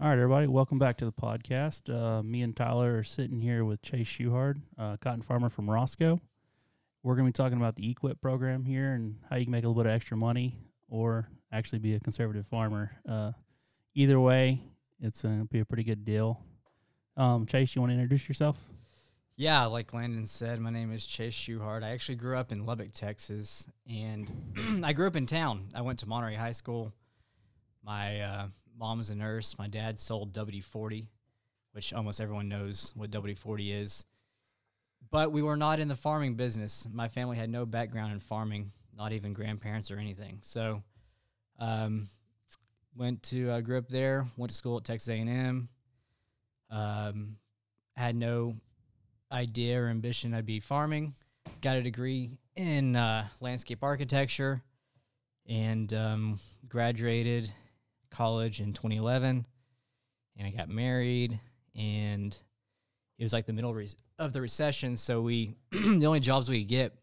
All right, everybody, welcome back to the podcast. Uh, me and Tyler are sitting here with Chase Schuchard, uh, cotton farmer from Roscoe. We're going to be talking about the EQIP program here and how you can make a little bit of extra money or actually be a conservative farmer. Uh, either way, it's going to be a pretty good deal. Um, Chase, you want to introduce yourself? Yeah, like Landon said, my name is Chase Schuchard. I actually grew up in Lubbock, Texas, and I grew up in town. I went to Monterey High School. My uh, mom was a nurse. My dad sold WD 40, which almost everyone knows what WD 40 is. But we were not in the farming business. My family had no background in farming, not even grandparents or anything. So, um, went to uh, grew up there. Went to school at Texas A&M. Um, had no idea or ambition I'd be farming. Got a degree in uh, landscape architecture and um, graduated college in 2011. And I got married, and it was like the middle of the recession. So we, the only jobs we could get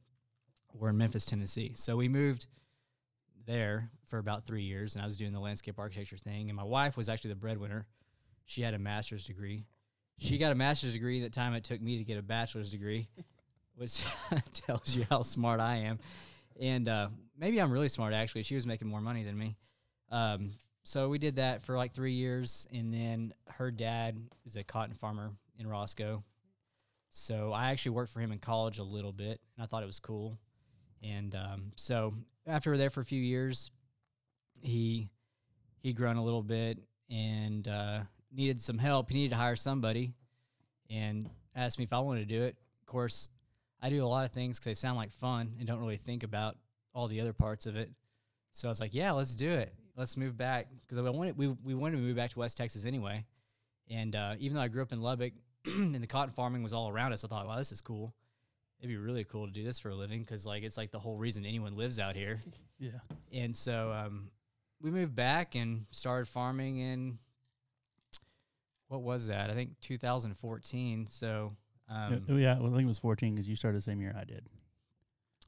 were in Memphis, Tennessee. So we moved there for about three years, and I was doing the landscape architecture thing. And my wife was actually the breadwinner. She had a master's degree. She got a master's degree the time it took me to get a bachelor's degree, which tells you how smart I am. And uh, maybe I'm really smart actually. She was making more money than me. Um, so we did that for like three years, and then her dad is a cotton farmer in Roscoe. So I actually worked for him in college a little bit, and I thought it was cool. And um, so after we were there for a few years, he he grown a little bit and uh, needed some help. He needed to hire somebody, and asked me if I wanted to do it. Of course, I do a lot of things because they sound like fun and don't really think about all the other parts of it. So I was like, "Yeah, let's do it. Let's move back." Because I wanted we we wanted to move back to West Texas anyway. And uh, even though I grew up in Lubbock and the cotton farming was all around us, I thought, "Wow, this is cool." It'd be really cool to do this for a living because like it's like the whole reason anyone lives out here. Yeah. And so um, we moved back and started farming in what was that? I think 2014. So um, yeah, well, I think it was 14 because you started the same year I did.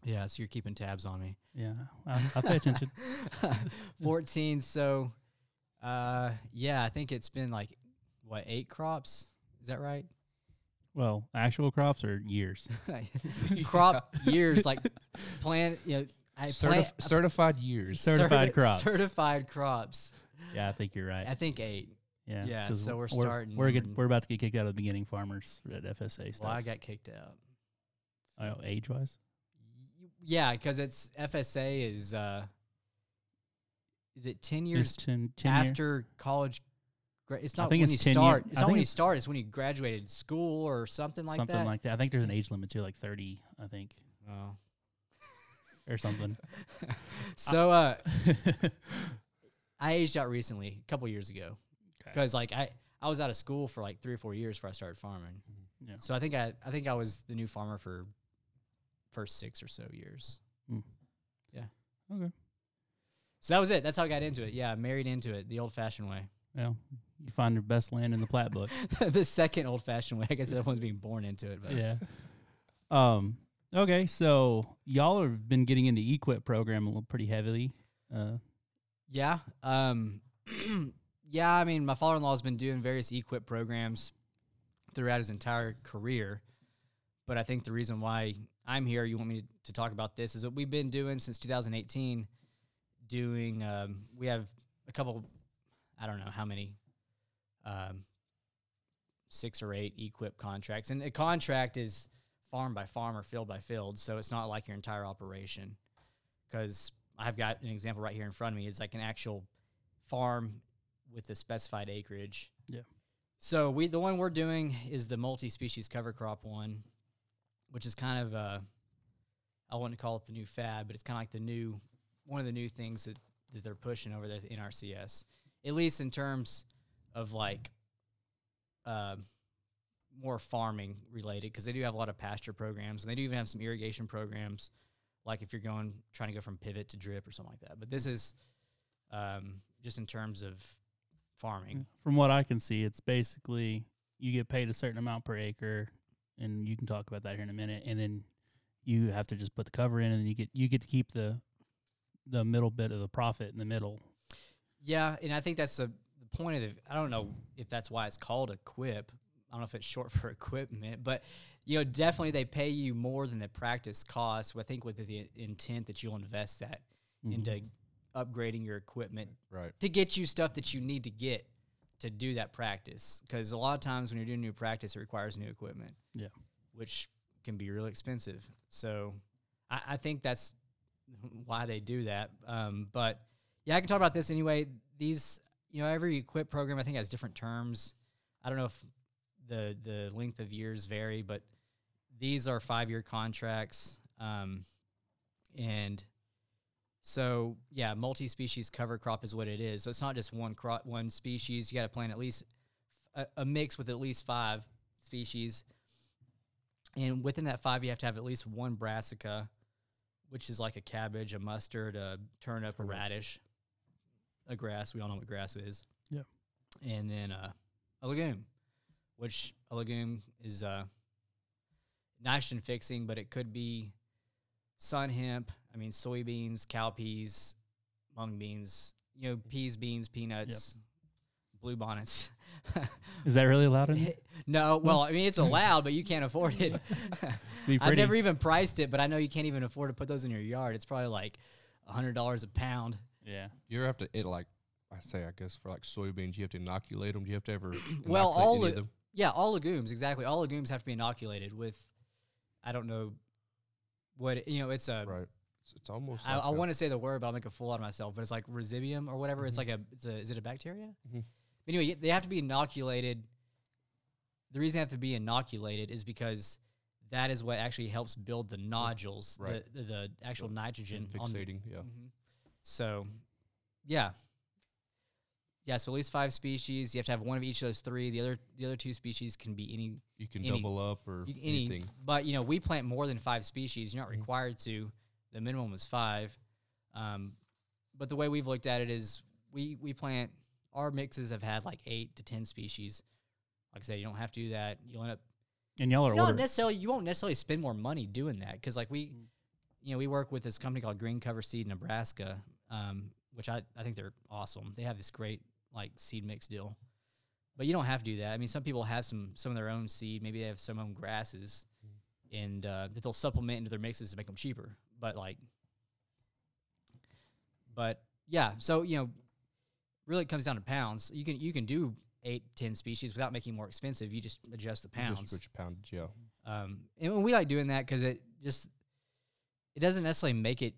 Yeah, so you're keeping tabs on me. Yeah, I, I pay attention. 14. So uh, yeah, I think it's been like what eight crops? Is that right? Well, actual crops or years? Crop years, like plant. You know, I Certif- plant certified years. Certified crops. Certified crops. Yeah, I think you're right. I think eight. Yeah, yeah. so we're starting We're, get, we're about to get kicked out of the beginning farmers at FSA stuff. Well, I got kicked out. I know, age wise. Yeah, because it's FSA is uh, is it ten It's years 10, 10 year- after college? gra- It's not when it's you 10 year- start. It's I not think when you start. It's when you graduated school or something like something that. Something like that. I think there's an age limit too, like 30, I think, oh. or something. So uh, I aged out recently, a couple years ago, because like I I was out of school for like three or four years before I started farming. Yeah. So I think I I think I was the new farmer for first six or so years. Yeah. Okay. So that was it. That's how I got into it. Yeah, married into it the old fashioned way. Well, you find your best land in the plat book. the second old fashioned way. I guess that one's being born into it. But yeah. Um. Okay, so y'all have been getting into EQIP program a little pretty heavily. Uh, yeah. Um, yeah. I mean, my father in law has been doing various EQIP programs throughout his entire career. But I think the reason why I'm here, you want me to talk about this, is what we've been doing since 2018. Doing, um, we have a couple, I don't know how many, um, six or eight EQIP contracts, and a contract is farm by farm or field by field, so it's not like your entire operation. Because I've got an example right here in front of me. It's like an actual farm with the specified acreage. Yeah. So we the one we're doing is the multi-species cover crop one, which is kind of uh, I wouldn't call it the new fad, but it's kind of like the new one of the new things that, that they're pushing over there in RCS, at least in terms of like uh, more farming related, because they do have a lot of pasture programs and they do even have some irrigation programs, like if you're going trying to go from pivot to drip or something like that. But this is um, just in terms of farming. from what I can see, it's basically you get paid a certain amount per acre, and you can talk about that here in a minute, and then you have to just put the cover in, and you get you get to keep the the middle bit of the profit in the middle. Yeah, and I think that's the, the point of the I don't know if that's why it's called EQIP. I don't know if it's short for equipment, but you know, definitely they pay you more than the practice costs. I think with the intent that you'll invest that Mhm. into upgrading your equipment Right. to get you stuff that you need to get to do that practice. Because a lot of times when you're doing new practice, it requires new equipment. Yeah. which can be real expensive. So I, I think that's why they do that. Um, but yeah, I can talk about this anyway. These, you know, every EQIP program I think has different terms. I don't know if the the length of years vary, but these are five year contracts. Um, and so yeah, multi species cover crop is what it is. So it's not just one crop, one species. You got to plant at least a, a mix with at least five species. And within that five, you have to have at least one brassica, which is like a cabbage, a mustard, a turnip, a radish, a grass. We all know what grass is. Yeah. And then uh, a legume, which a legume is uh, nitrogen fixing, but it could be sun hemp. I mean, soybeans, cowpeas, mung beans. You know, peas, beans, peanuts, blue bonnets. Is that really allowed in? there? no, well, I mean it's allowed, but you can't afford it. I've never even priced it, but I know you can't even afford to put those in your yard. It's probably like a hundred dollars a pound. yeah. You have to it like I say I guess for like soybeans you have to inoculate them. Do you have to ever Well, all any of them? Yeah, all legumes exactly. All legumes have to be inoculated with, I don't know, what you know. It's a. right. It's, it's almost. I, like I want to say the word, but I'll make a fool out of myself. But it's like rhizobium or whatever. It's Mhm. like a, it's a. Is it a bacteria? Mhm. Anyway, they have to be inoculated. The reason they have to be inoculated is because that is what actually helps build the nodules, Right. the, the the actual nitrogen on the, fixating. Yeah. Mhm. So, yeah, yeah. So at least five species. You have to have one of each of those three. The other the other two species can be any You can any- double up or you, any, anything. but you know, we plant more than five species. You're not Mhm. required to. The minimum is five. Um, but the way we've looked at it is we we plant our mixes have had like eight to ten species. Like I said, you don't have to do that. You'll end up And y'all are you don't necessarily you won't necessarily spend more money doing that because like we Mm. you know we work with this company called green cover seed nebraska um, which I, I think they're awesome they have this great like seed mix deal but you don't have to do that i mean some people have some some of their own seed maybe they have some own grasses and uh, that they'll supplement into their mixes to make them cheaper but like but yeah so you know really it comes down to pounds you can you can do eight ten species without making more expensive you just adjust the You pounds Just switch poundage. Yeah. um, and we like doing that because it just it doesn't necessarily make it.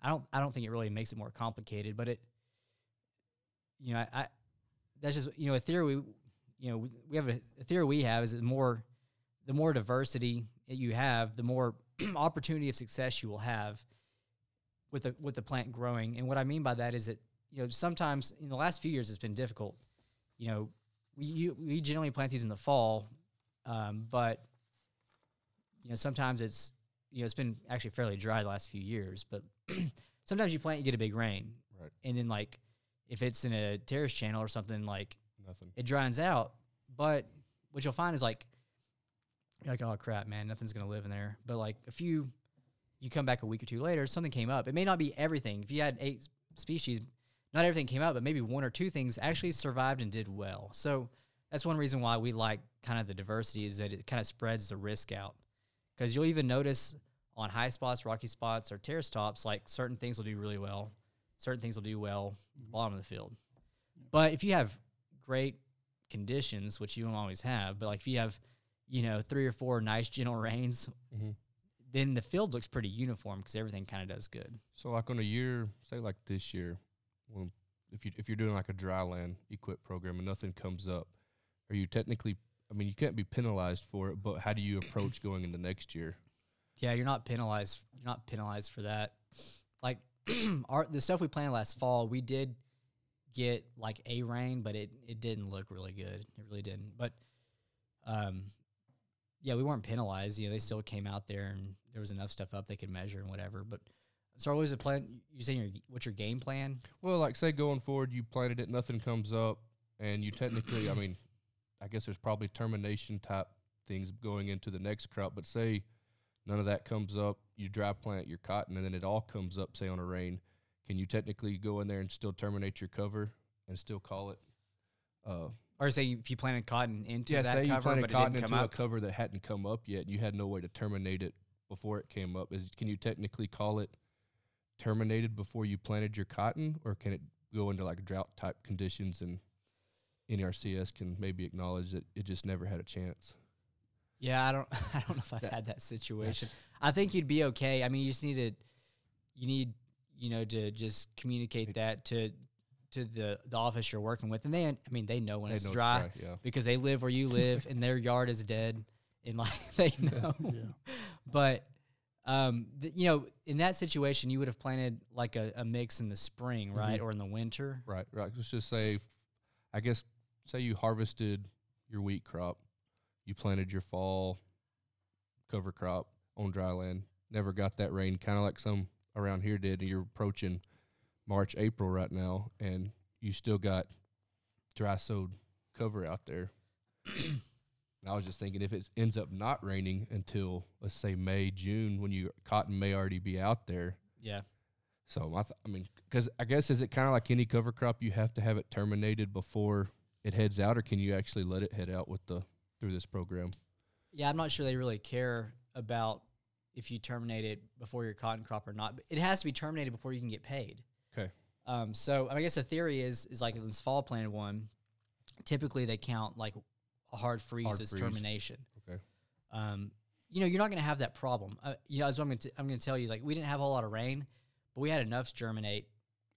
I don't. I don't think it really makes it more complicated, but it. You know, I, I that's just you know a theory. We, you know, we, we have a, a theory we have is that the more, the more diversity that you have, the more opportunity of success you will have. With the with the plant growing, and what I mean by that is that you know sometimes in the last few years it's been difficult. You know, we you, we generally plant these in the fall, um, but you know sometimes it's you know it's been actually fairly dry the last few years, but sometimes you plant you get a big rain, Right. and then like if it's in a terrace channel or something like Nothing. it dries out. But what you'll find is like you're like oh crap man nothing's gonna live in there. But like a few you come back a week or two later something came up. It may not be everything. If you had eight species, not everything came up, but maybe one or two things actually survived and did well. So that's one reason why we like kind of the diversity is that it kind of spreads the risk out. Because you'll even notice on high spots, rocky spots, or terrace tops, like certain things will do really well, certain things will do well the bottom of the field. But if you have great conditions, which you don't always have, but like if you have, you know, three or four nice gentle rains, Mhm. then the field looks pretty uniform because everything kind of does good. So like on a year, say like this year, when if you if you're doing like a dry land EQIP program and nothing comes up, are you technically? I mean, you can't be penalized for it, but how do you approach going into next year? Yeah, you're not penalized. You're not penalized for that. Like our the stuff we planted last fall, we did get like a rain, but it it didn't look really good. It really didn't. But um, yeah, we weren't penalized. You know, they still came out there and there was enough stuff up they could measure and whatever. But so was the plan? You saying your what's your game plan? Well, like say going forward, you planted it, nothing comes up, and you technically, I mean, I guess there's probably termination type things going into the next crop, but say none of that comes up, you dry plant your cotton, and then it all comes up, say on a rain. Can you technically go in there and still terminate your cover and still call it. Uh, Or say if you planted cotton into yeah, that say you planted but it cotton into come a cover that hadn't come up yet, and you had no way to terminate it before it came up. Is can you technically call it terminated before you planted your cotton, or can it go into like drought type conditions and NRCS can maybe acknowledge that it just never had a chance? Yeah, I don't I don't know if I've That- had that situation. I think you'd be okay. I mean, you just need to you need, you know, to just communicate that to to the the office you're working with and they I mean, they know when They it's know dry, yeah. because they live where you live and their yard is dead and like they know. Yeah. But um th- you know, in that situation you would have planted like a, a mix in the spring, right? Mhm. Or in the winter. Right, right. Let's just say, I guess, say you harvested your wheat crop, you planted your fall cover crop on dry land, never got that rain, kind of like some around here did, and you're approaching March, April right now, and you still got dry sowed cover out there. I was just thinking if it ends up not raining until, let's say, May, June, when your cotton may already be out there, Yeah. so I, th- I mean, because I guess is it kind of like any cover crop, you have to have it terminated before it heads out, or can you actually let it head out with the through this program? Yeah, I'm not sure they really care about if you terminate it before your cotton crop or not. But it has to be terminated before you can get paid. Okay. Um, so I guess the theory is is like in this fall planted one, typically they count like a hard freeze Hard as freeze. termination. Okay. Um, you know, you're not going to have that problem. Uh, you know, as I'm going to I'm going to tell you, like we didn't have a whole lot of rain, but we had enough to germinate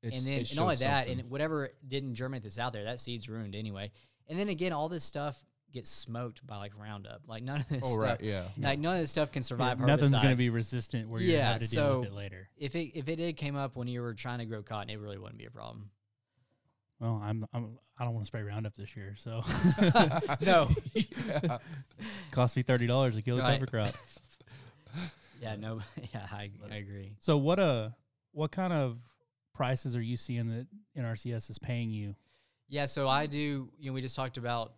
It's, and then and not only that, something. and whatever didn't germinate that's out there, that seed's ruined anyway. And then again, all this stuff gets smoked by like Roundup. Like none of this oh stuff, right, yeah, like none of this stuff can survive Yeah, Nothing's going to be resistant where you Yeah, have to deal with so- it later. if it if it did came up when you were trying to grow cotton, it really wouldn't be a problem. Well, I'm, I'm I don't want to spray Roundup this year, so No. yeah. cost me thirty dollars to kill the Right. cover crop. Yeah, no, yeah, I, I agree. So what uh what kind of prices are you seeing that NRCS is paying you? Yeah, so I do. You know, we just talked about.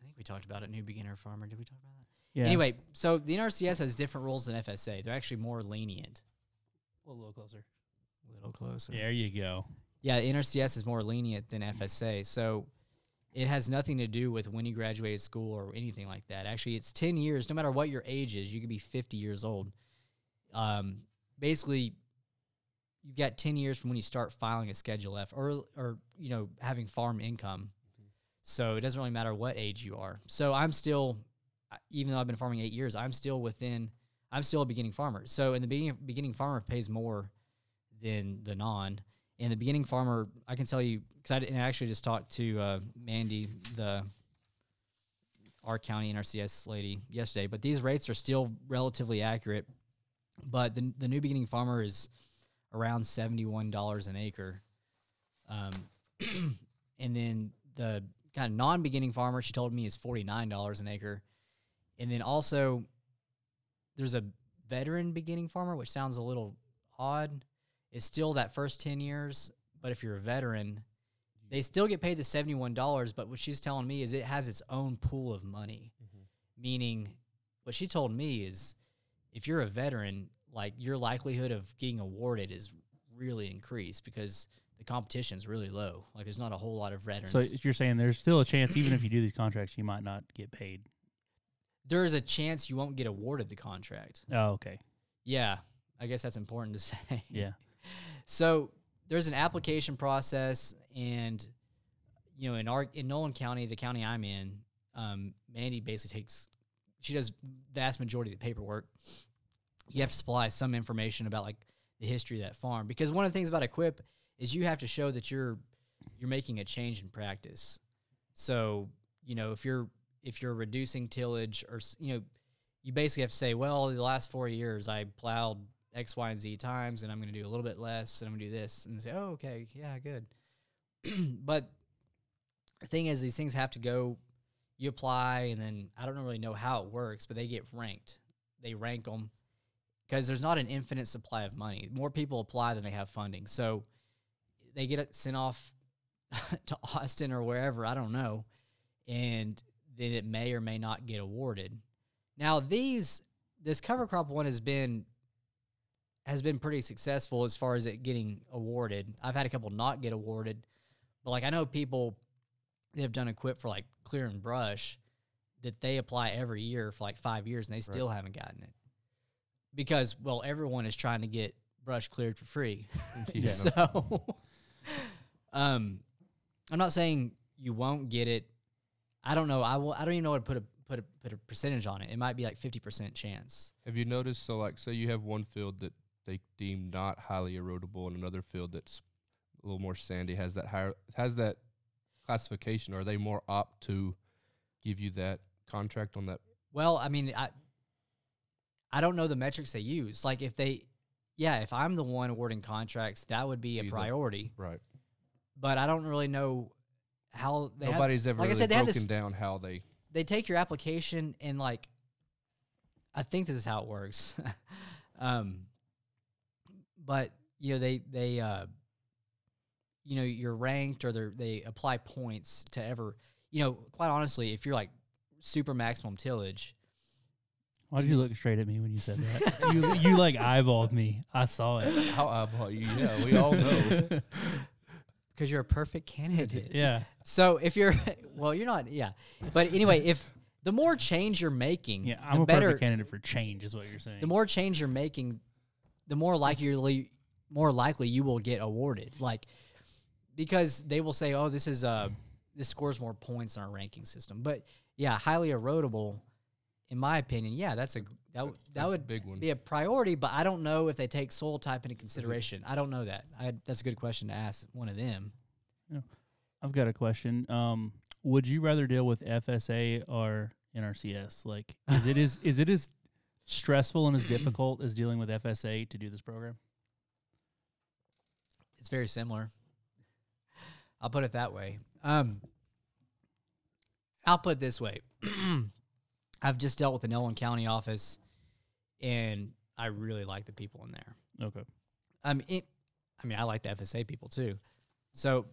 I think we talked about it. New beginner farmer. Did we talk about that? Yeah. Anyway, so the NRCS has different rules than FSA. They're actually more lenient. a little closer. A little closer. There you go. Yeah, the NRCS is more lenient than FSA. So it has nothing to do with when you graduated school or anything like that. Actually, it's 10 years, no matter what your age is, you could be 50 years old. Um, basically, you've got 10 years from when you start filing a Schedule F or, or you know, having farm income. So it doesn't really matter what age you are. So I'm still, even though I've been farming eight years, I'm still within, I'm still a beginning farmer. So in the beginning, beginning farmer pays more than the non. And the beginning farmer, I can tell you, because I, I actually just talked to uh, Mandy, the our county NRCS lady, yesterday. But these rates are still relatively accurate. But the the new beginning farmer is around seventy one dollars an acre, um, and then the kind of non beginning farmer, she told me, is forty nine dollars an acre, and then also there's a veteran beginning farmer, which sounds a little odd. It's still that first ten years, but if you're a veteran, they still get paid the seventy-one dollars. But what she's telling me is it has its own pool of money, mm-hmm. meaning what she told me is if you're a veteran, like your likelihood of getting awarded is really increased because the competition is really low. Like there's not a whole lot of veterans. So you're saying there's still a chance, even if you do these contracts, you might not get paid. there's a chance you won't get awarded the contract. Oh, okay. Yeah, I guess that's important to say. Yeah. So there's an application process, and you know, in our in Nolan County, the county I'm in, um, Mandy basically takes she does vast majority of the paperwork. You have to supply some information about like the history of that farm because one of the things about EQIP is you have to show that you're you're making a change in practice. So you know if you're if you're reducing tillage or you know you basically have to say, well, the last four years I plowed X, Y, and Z times, and I'm going to do a little bit less, and I'm going to do this, and say, oh, okay, yeah, good. but the thing is, these things have to go. You apply, and then I don't really know how it works, but they get ranked. They rank them because there's not an infinite supply of money. More people apply than they have funding, so they get it sent off to Austin or wherever. I don't know, and then it may or may not get awarded. Now these this cover crop one has been has been pretty successful as far as it getting awarded. I've had a couple not get awarded, But like I know people that have done a EQIP for like clear and brush that they apply every year for like five years and they still haven't gotten it because well everyone is trying to get brush cleared for free. Yeah. so, um, I'm not saying you won't get it. I don't know. I will. I don't even know what to put a put a put a percentage on it. It might be like fifty percent chance. Have you noticed? So, like, say you have one field that they deem not highly erodible, and another field that's a little more sandy has that higher has that classification. Are they more apt to give you that contract on that? Well, I mean, I I don't know the metrics they use. Like if they, yeah, if I'm the one awarding contracts, that would be a Be the- priority. Right. But I don't really know how they have, Nobody's ever like I said, they have broken this- down how they. they take your application and like I think this is how it works. um but you know they they uh you know you're ranked or they they apply points to ever you know quite honestly if you're like super maximum tillage Why did you look straight at me when you said that? you you like eyeballed me. I saw it. How eyeball you? Yeah, we all know. because you're a perfect candidate yeah. so if you're well you're not yeah but anyway if the more change you're making Yeah. the I'm a better perfect candidate for change, is what you're saying. the more change you're making, the more likely more likely you will get awarded. Like because they will say, "Oh, this is uh this scores more points in our ranking system." But yeah, highly erodible, in my opinion, yeah, that's a that w- that That's a would big one. be a priority. But I don't know if they take soil type into consideration. I don't know that. I, that's a good question to ask one of them. I've got a question. Um, would you rather deal with FSA or NRCS? Like, is it is is it as stressful and as difficult as dealing with FSA to do this program? It's very similar. I'll put it that way. Um, I'll put it this way. I've just dealt with the Nolan County office, and I really like the people in there. Okay. Um, it, I mean, I like the FSA people too. So,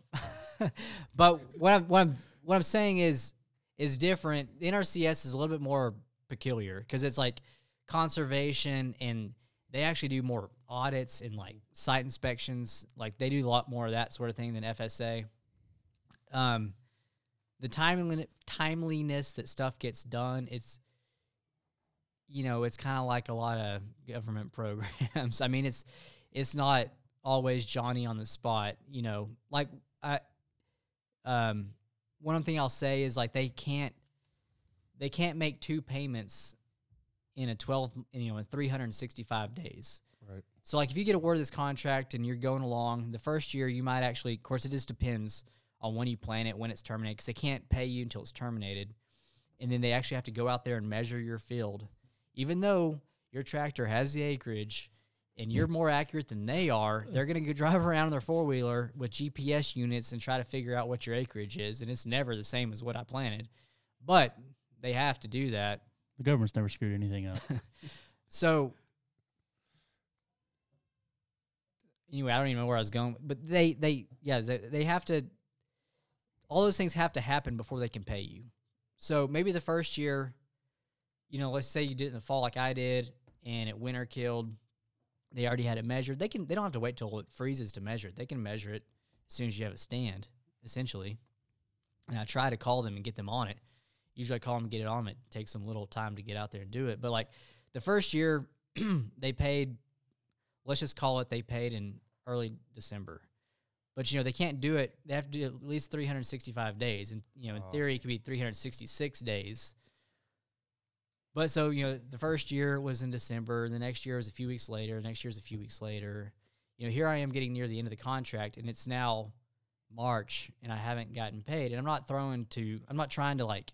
but what I'm what I'm what I'm saying is is different. The NRCS is a little bit more peculiar because it's like conservation and they actually do more audits and like site inspections. Like they do a lot more of that sort of thing than FSA. Um, the timeliness timeliness that stuff gets done, it's you know, it's kind of like a lot of government programs. I mean, it's it's not always Johnny on the spot. You know, like I, um, one thing I'll say is like they can't they can't make two payments in a twelve you know in three hundred and sixty five days. Right. So like if you get awarded this contract and you're going along, the first year you might actually, of course, it just depends on when you plant it, when it's terminated, because they can't pay you until it's terminated, and then they actually have to go out there and measure your field, even though your tractor has the acreage and you're more accurate than they are. They're gonna go drive around in their four wheeler with GPS units and try to figure out what your acreage is, and it's never the same as what I planted, but they have to do that. The government's never screwed anything up. So anyway, I don't even know where I was going, but they they yeah they, they have to. All those things have to happen before they can pay you. So maybe the first year, you know, let's say you did it in the fall like I did, and it winter killed. They already had it measured. They can. They don't have to wait till it freezes to measure it. They can measure it as soon as you have a stand, essentially. And I try to call them and get them on it. Usually, I call them and get it on. It takes them a little time to get out there and do it. But like the first year, they paid. Let's just call it. They paid in early December. But you know they can't do it. They have to do at least 365 days, and you know in Oh. theory it could be 366 days. But so you know the first year was in December, the next year was a few weeks later, next year's a few weeks later. You know here I am getting near the end of the contract, and it's now March, and I haven't gotten paid. And I'm not throwing to, I'm not trying to like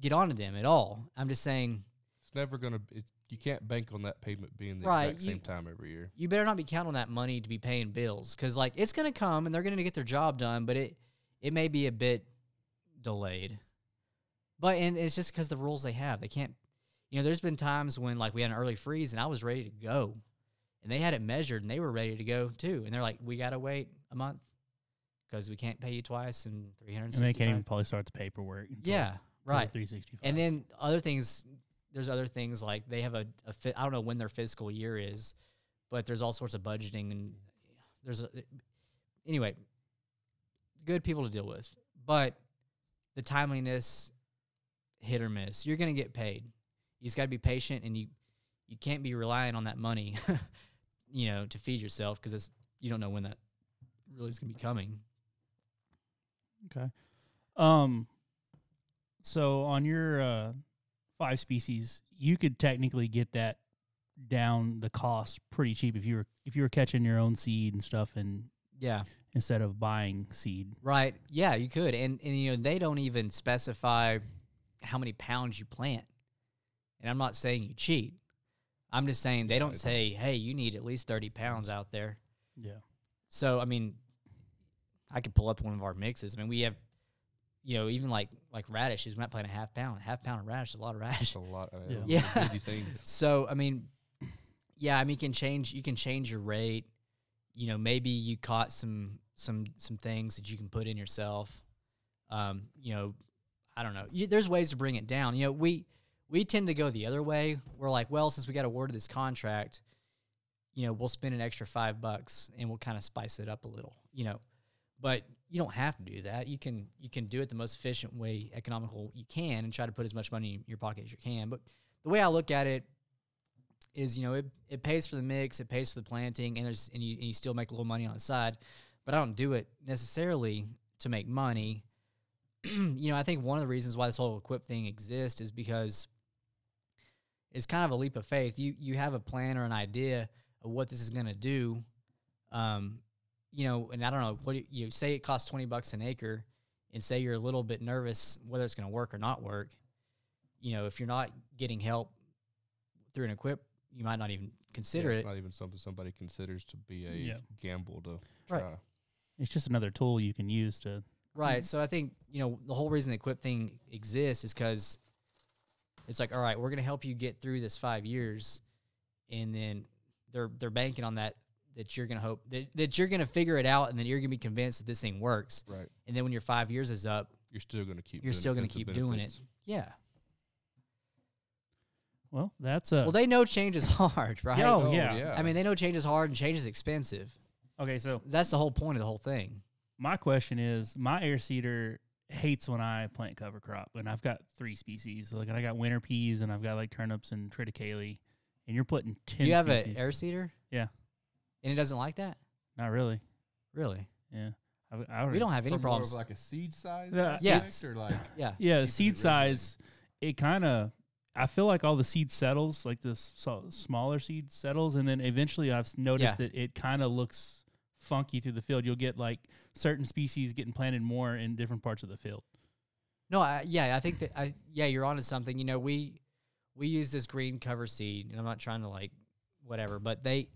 get onto them at all. I'm just saying It's never gonna. It, you can't bank on that payment being the Right, exact you- same time every year. you better not be counting on that money to be paying bills because like it's gonna come and they're gonna get their job done, but it it may be a bit delayed. But and it's just because the rules they have, they can't. You know, there's been times when like we had an early freeze and I was ready to go, and they had it measured and they were ready to go too, and they're like, we gotta wait a month because we can't pay you twice and three hundred. and they can't even probably start the paperwork. until- Yeah, right. 365. And then other things, there's other things like they have a, a fi- I don't know when their fiscal year is, but there's all sorts of budgeting and there's a, anyway. good people to deal with, but the timeliness hit or miss. You're gonna get paid. You just got to be patient, and you you can't be relying on that money, you know, to feed yourself because it's you don't know when that really is gonna be coming. Okay. Um. So on your uh, five species, you could technically get that down the cost pretty cheap if you were if you were catching your own seed and stuff, and Yeah. instead of buying seed. Right. Yeah, you could. And and you know, they don't even specify how many pounds you plant. And I'm not saying you cheat. I'm just saying they Yeah, don't say, "Hey, you need at least 30 pounds out there." Yeah. So, I mean, I could pull up one of our mixes. I mean, we have you know, even like like radishes, we might plant a half pound. Half pound of radish is a lot of radish. It's a lot. Uh, Yeah. Yeah. things. So I mean, yeah, I mean, you can change. You can change your rate. You know, maybe you caught some some some things that you can put in yourself. Um, you know, I don't know. You, there's ways to bring it down. You know, we we tend to go the other way. We're like, well, since we got awarded this contract, you know, we'll spend an extra five bucks and we'll kind of spice it up a little. You know, but you don't have to do that. You can you can do it the most efficient way, economical you can, and try to put as much money in your pocket as you can. But the way I look at it is, you know, it, it pays for the mix, it pays for the planting, and there's and you, and you still make a little money on the side. But I don't do it necessarily to make money. you know, I think one of the reasons why this whole EQIP thing exists is because it's kind of a leap of faith. You you have a plan or an idea of what this is going to do. Um, you know, and I don't know what do you say it costs twenty bucks an acre, and say you're a little bit nervous whether it's going to work or not work. You know, if you're not getting help through an EQIP, you might not even consider Yeah, it. It's not even something somebody considers to be a Yeah. gamble to Right. try. It's just another tool you can use to. Right. So I think, you know, the whole reason the EQIP thing exists is because it's like, all right, we're gonna help you get through this five years and then they're they're banking on that that you're gonna hope that, that you're gonna figure it out and then you're gonna be convinced that this thing works. Right. And then when your five years is up, You're still going to keep. You're doing still it gonna 'cause the keep doing it. yeah. Well, that's a. Well they know change is hard, right? Oh, Oh, yeah. Oh, yeah. I mean they know change is hard and change is expensive. okay, so That's the whole point of the whole thing. my question is my air seeder hates when I plant cover crop, and I've got three species. Like I got winter peas, and I've got like turnips and triticale, and you're putting ten. you have species. an air seeder? Yeah. And it doesn't like that? Not really. Really? Yeah. I've, I We don't have any For more of problems. like a seed size. Yeah. Yeah. aspect, Or like. Yeah. Yeah, the seed it regulated. size, it kind of. I feel like all the seed settles, like the so, smaller seed settles, and then eventually I've noticed Yeah. that it kind of looks funky through the field. You'll get like certain species getting planted more in different parts of the field. No, I, yeah, I think that I yeah, you're onto something. You know, we we use this green cover seed, and I'm not trying to like whatever, but they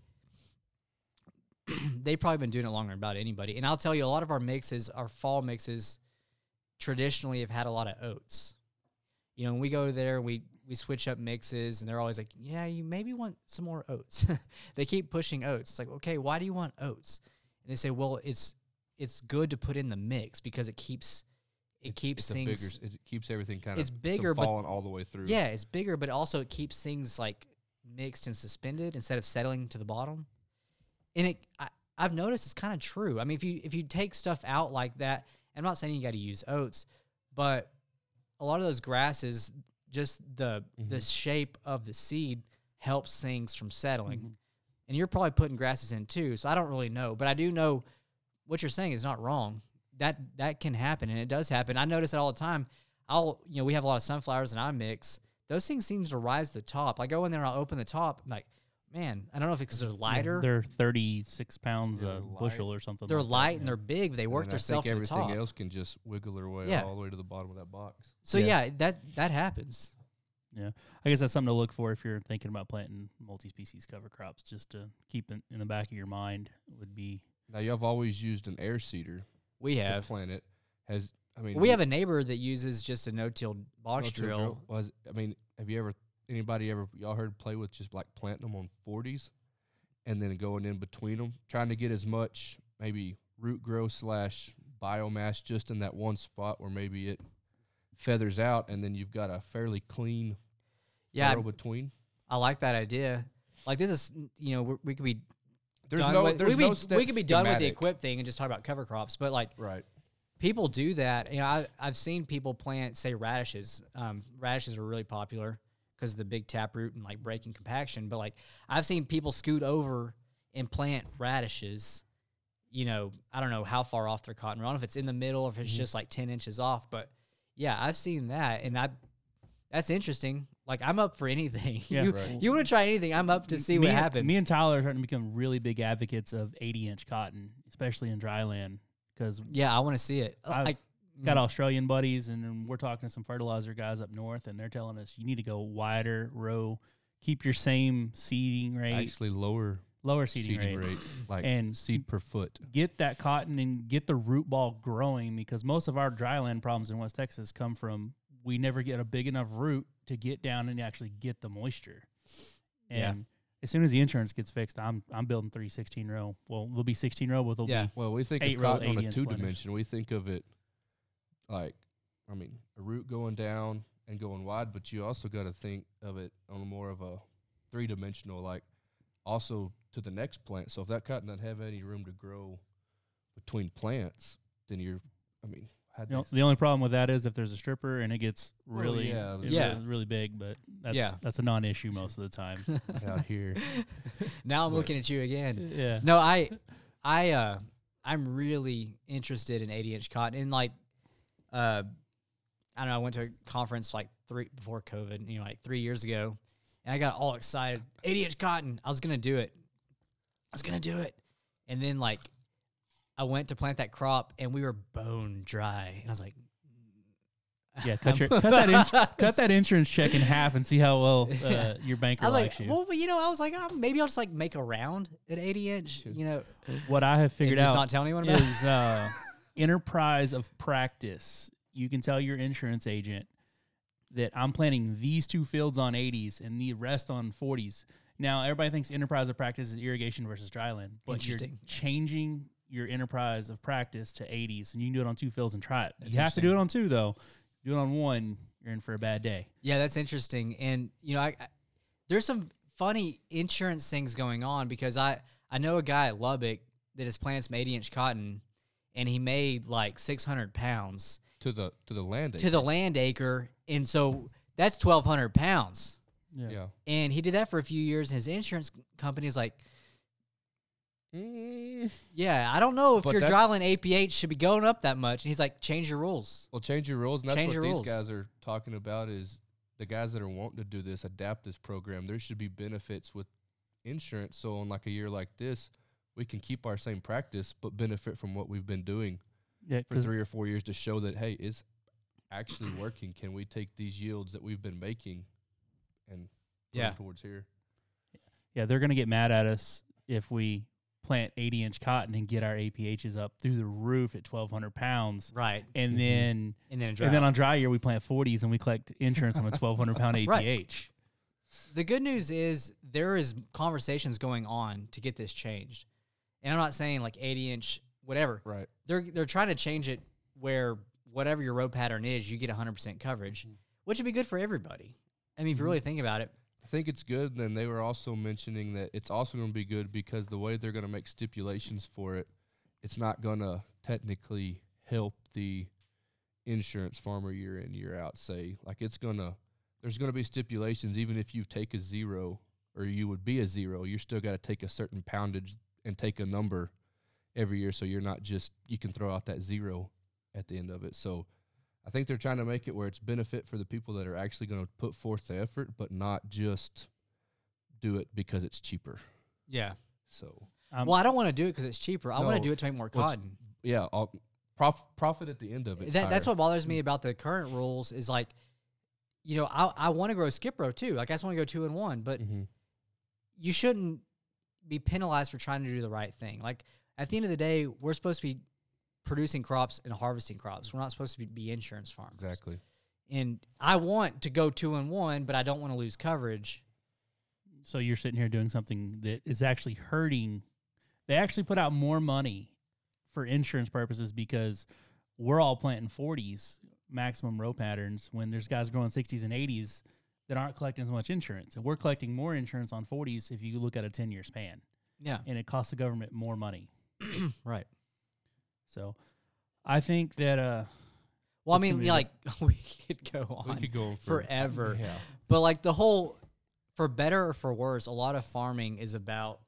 they probably been doing it longer than about anybody. And I'll tell you, a lot of our mixes, our fall mixes, traditionally have had a lot of oats. You know, when we go there, we we switch up mixes, and they're always like, "Yeah, you maybe want some more oats." they keep pushing oats. It's like, okay, why do you want oats? And they say, well, it's it's good to put in the mix because it keeps it keeps It's a bigger. things It keeps everything kind of. It's bigger, but- falling all the way through. yeah, it's bigger, but also it keeps things like mixed and suspended instead of settling to the bottom. And it, I, I've noticed it's kind of true. I mean, if you if you take stuff out like that, I'm not saying you got to use oats, but a lot of those grasses, just the the Mhm. shape of the seed helps things from settling. Mhm. And you're probably putting grasses in too, so I don't really know, but I do know what you're saying is not wrong. That that can happen, and it does happen. I notice it all the time. I'll, you know, we have a lot of sunflowers and I mix. Those things seem to rise to the top. I go in there and I'll open the top. I'm like, man, I don't know if it's because they're Yeah, lighter. they're 36 pounds a they're light. bushel or something. they're like that, light yeah. and they're big. They work then I themselves think to the everything top. else can just wiggle their way Yeah. all the way to the bottom of that box. So Yeah. yeah. that that happens. Yeah. I guess that's something to look for if you're thinking about planting multi-species cover crops. Just to keep it in the back of your mind would be Now y'all have always used an air seeder We to have. plant it. Has I mean We have a neighbor that uses just a no-till box no-till drill. Was I mean, have you ever anybody ever y'all heard play with just like planting them on forties, and then going in between them, trying to get as much maybe root growth slash biomass just in that one spot where maybe it feathers out, and then you've got a fairly clean Yeah, furrow between. I like that idea. Like this is, you know, we could be There's no with, there's we, no we, we could be done with the EQIP thing and just talk about cover crops, but like Right. people do that. You know, I, I've seen people plant, say, radishes. Um, radishes are really popular because of the big taproot and like breaking compaction. But like, I've seen people scoot over and plant radishes. You know, I don't know how far off their cotton row, if it's in the middle, or if it's Mhm. just like ten inches off. But yeah, I've seen that, and I that's interesting. Like, I'm up for anything. Yeah. you Right. you want to try anything? I'm up to see me what and- happens. Me and Tyler are starting to become really big advocates of 80 inch cotton, especially in dry land, because yeah, I want to see it. I've Like, got mm, Australian buddies, and we're talking to some fertilizer guys up north, and they're telling us you need to go wider row, keep your same seeding rate, Actually, lower lower seeding, seeding rates, rate, like and seed per foot. get that cotton and get the root ball growing because most of our dry land problems in West Texas come from we never get a big enough root to get down and actually get the moisture. Yeah. And as soon as the insurance gets fixed, I'm I'm building three 16 row. Well, there'll be 16 row, but there'll Yeah. be Well, we think of cotton on a two blenders. dimension. We think of it like, I mean, a root going down and going wide, but you also got to think of it on more of a three dimensional, like also to the next plant. So if that cotton doesn't have any room to grow between plants, then you're, I mean, had You know, the only problem with that is if there's a stripper and it gets Well, really, yeah, it Yeah. really, really big, but that's Yeah. that's a non-issue most of the time. out here. now I'm But- looking at you again. yeah, No, I, I, uh, I'm really interested in 80 inch cotton. And like, uh, I don't know. I went to a conference like three before COVID, you know, like three years ago, and I got all excited. 80 inch cotton. I was gonna do it. I was gonna do it, and then like, I went to plant that crop, and we were bone dry, and I was like, yeah. Cut your cut that ins- cut that insurance check in half and see how well uh, your banker I was like, likes you. well, you know, I was like, oh, maybe I'll just like make a round at 80 inch, you know, what I have figured out not tell anyone about. is uh, enterprise of practice. You can tell your insurance agent that I'm planting these two fields on 80s and the rest on 40s. Now, everybody thinks enterprise of practice is irrigation versus dryland, but you're changing your enterprise of practice to 80s, and you can do it on two fields and try it. That's you have to do it on two, though. Do it on one, you're in for a bad day. Yeah, that's interesting. And you know, I, I there's some funny insurance things going on because I I know a guy at Lubbock that has planted some 80 inch cotton, and he made like 600 pounds to the to the land. to the land acre, and so that's 1,200 pounds. yeah. yeah. And he did that for a few years, and his insurance company is like, Mm, "Yeah, I don't know if But your that- dryland APH should be going up that much." And he's like, "Change your rules." Well, change your rules, and that's Change what your these rules. guys are talking about. Is the guys that are wanting to do this adapt this program? There should be benefits with insurance. So, on like a year like this, we can keep our same practice, but benefit from what we've been doing Yeah, for three or four years to show that hey, it's actually working. Can we take these yields that we've been making and put 'em Yeah. towards here? yeah, they're gonna get mad at us if we plant 80 inch cotton and get our APHs up through the roof at 1,200 pounds, Right. and Mhm. then And then And then on dry year, we plant 40s and we collect insurance on a 1,200 pound APH. Right. the good news is there is conversations going on to get this changed. And I'm not saying like 80 inch whatever. Right. They're they're trying to change it where whatever your row pattern is, you get 100% coverage, mm-hmm. which would be good for everybody. I mean, if you mm-hmm. really think about it. I think it's good. And then they were also mentioning that it's also going to be good because the way they're going to make stipulations for it, it's not going to technically help the insurance farmer year in year out. Say like it's going to there's going to be stipulations even if you take a zero or you would be a zero, you're still got to take a certain poundage and take a number every year. So you're not just you can throw out that zero at the end of it. So I think they're trying to make it where it's benefit for the people that are actually going to put forth the effort, but not just do it because it's cheaper. Yeah. So Um, well, I don't want to do it because it's cheaper. I want to do it to make more Well, cotton. yeah, I'll, prof, profit at the end of it. That, that's what bothers me about the current rules is like, you know, I, I want to grow skip row too. Like I just want to go two and one, but hmm you shouldn't be penalized for trying to do the right thing. Like at the end of the day, we're supposed to be producing crops and harvesting crops. We're not supposed to be, be insurance farmers. exactly. And I want to go two and one, but I don't want to lose coverage. so you're sitting here doing something that is actually hurting. They actually put out more money for insurance purposes because we're all planting 40s maximum row patterns when there's guys growing 60s and 80s that aren't collecting as much insurance. And we're collecting more insurance on 40s if you look at a 10 year span. Yeah. And it costs the government more money. Right. So I think that uh, Well, I mean, be a- like we could go on We on could go for forever. Yeah. But like the whole, for better or for worse, a lot of farming is about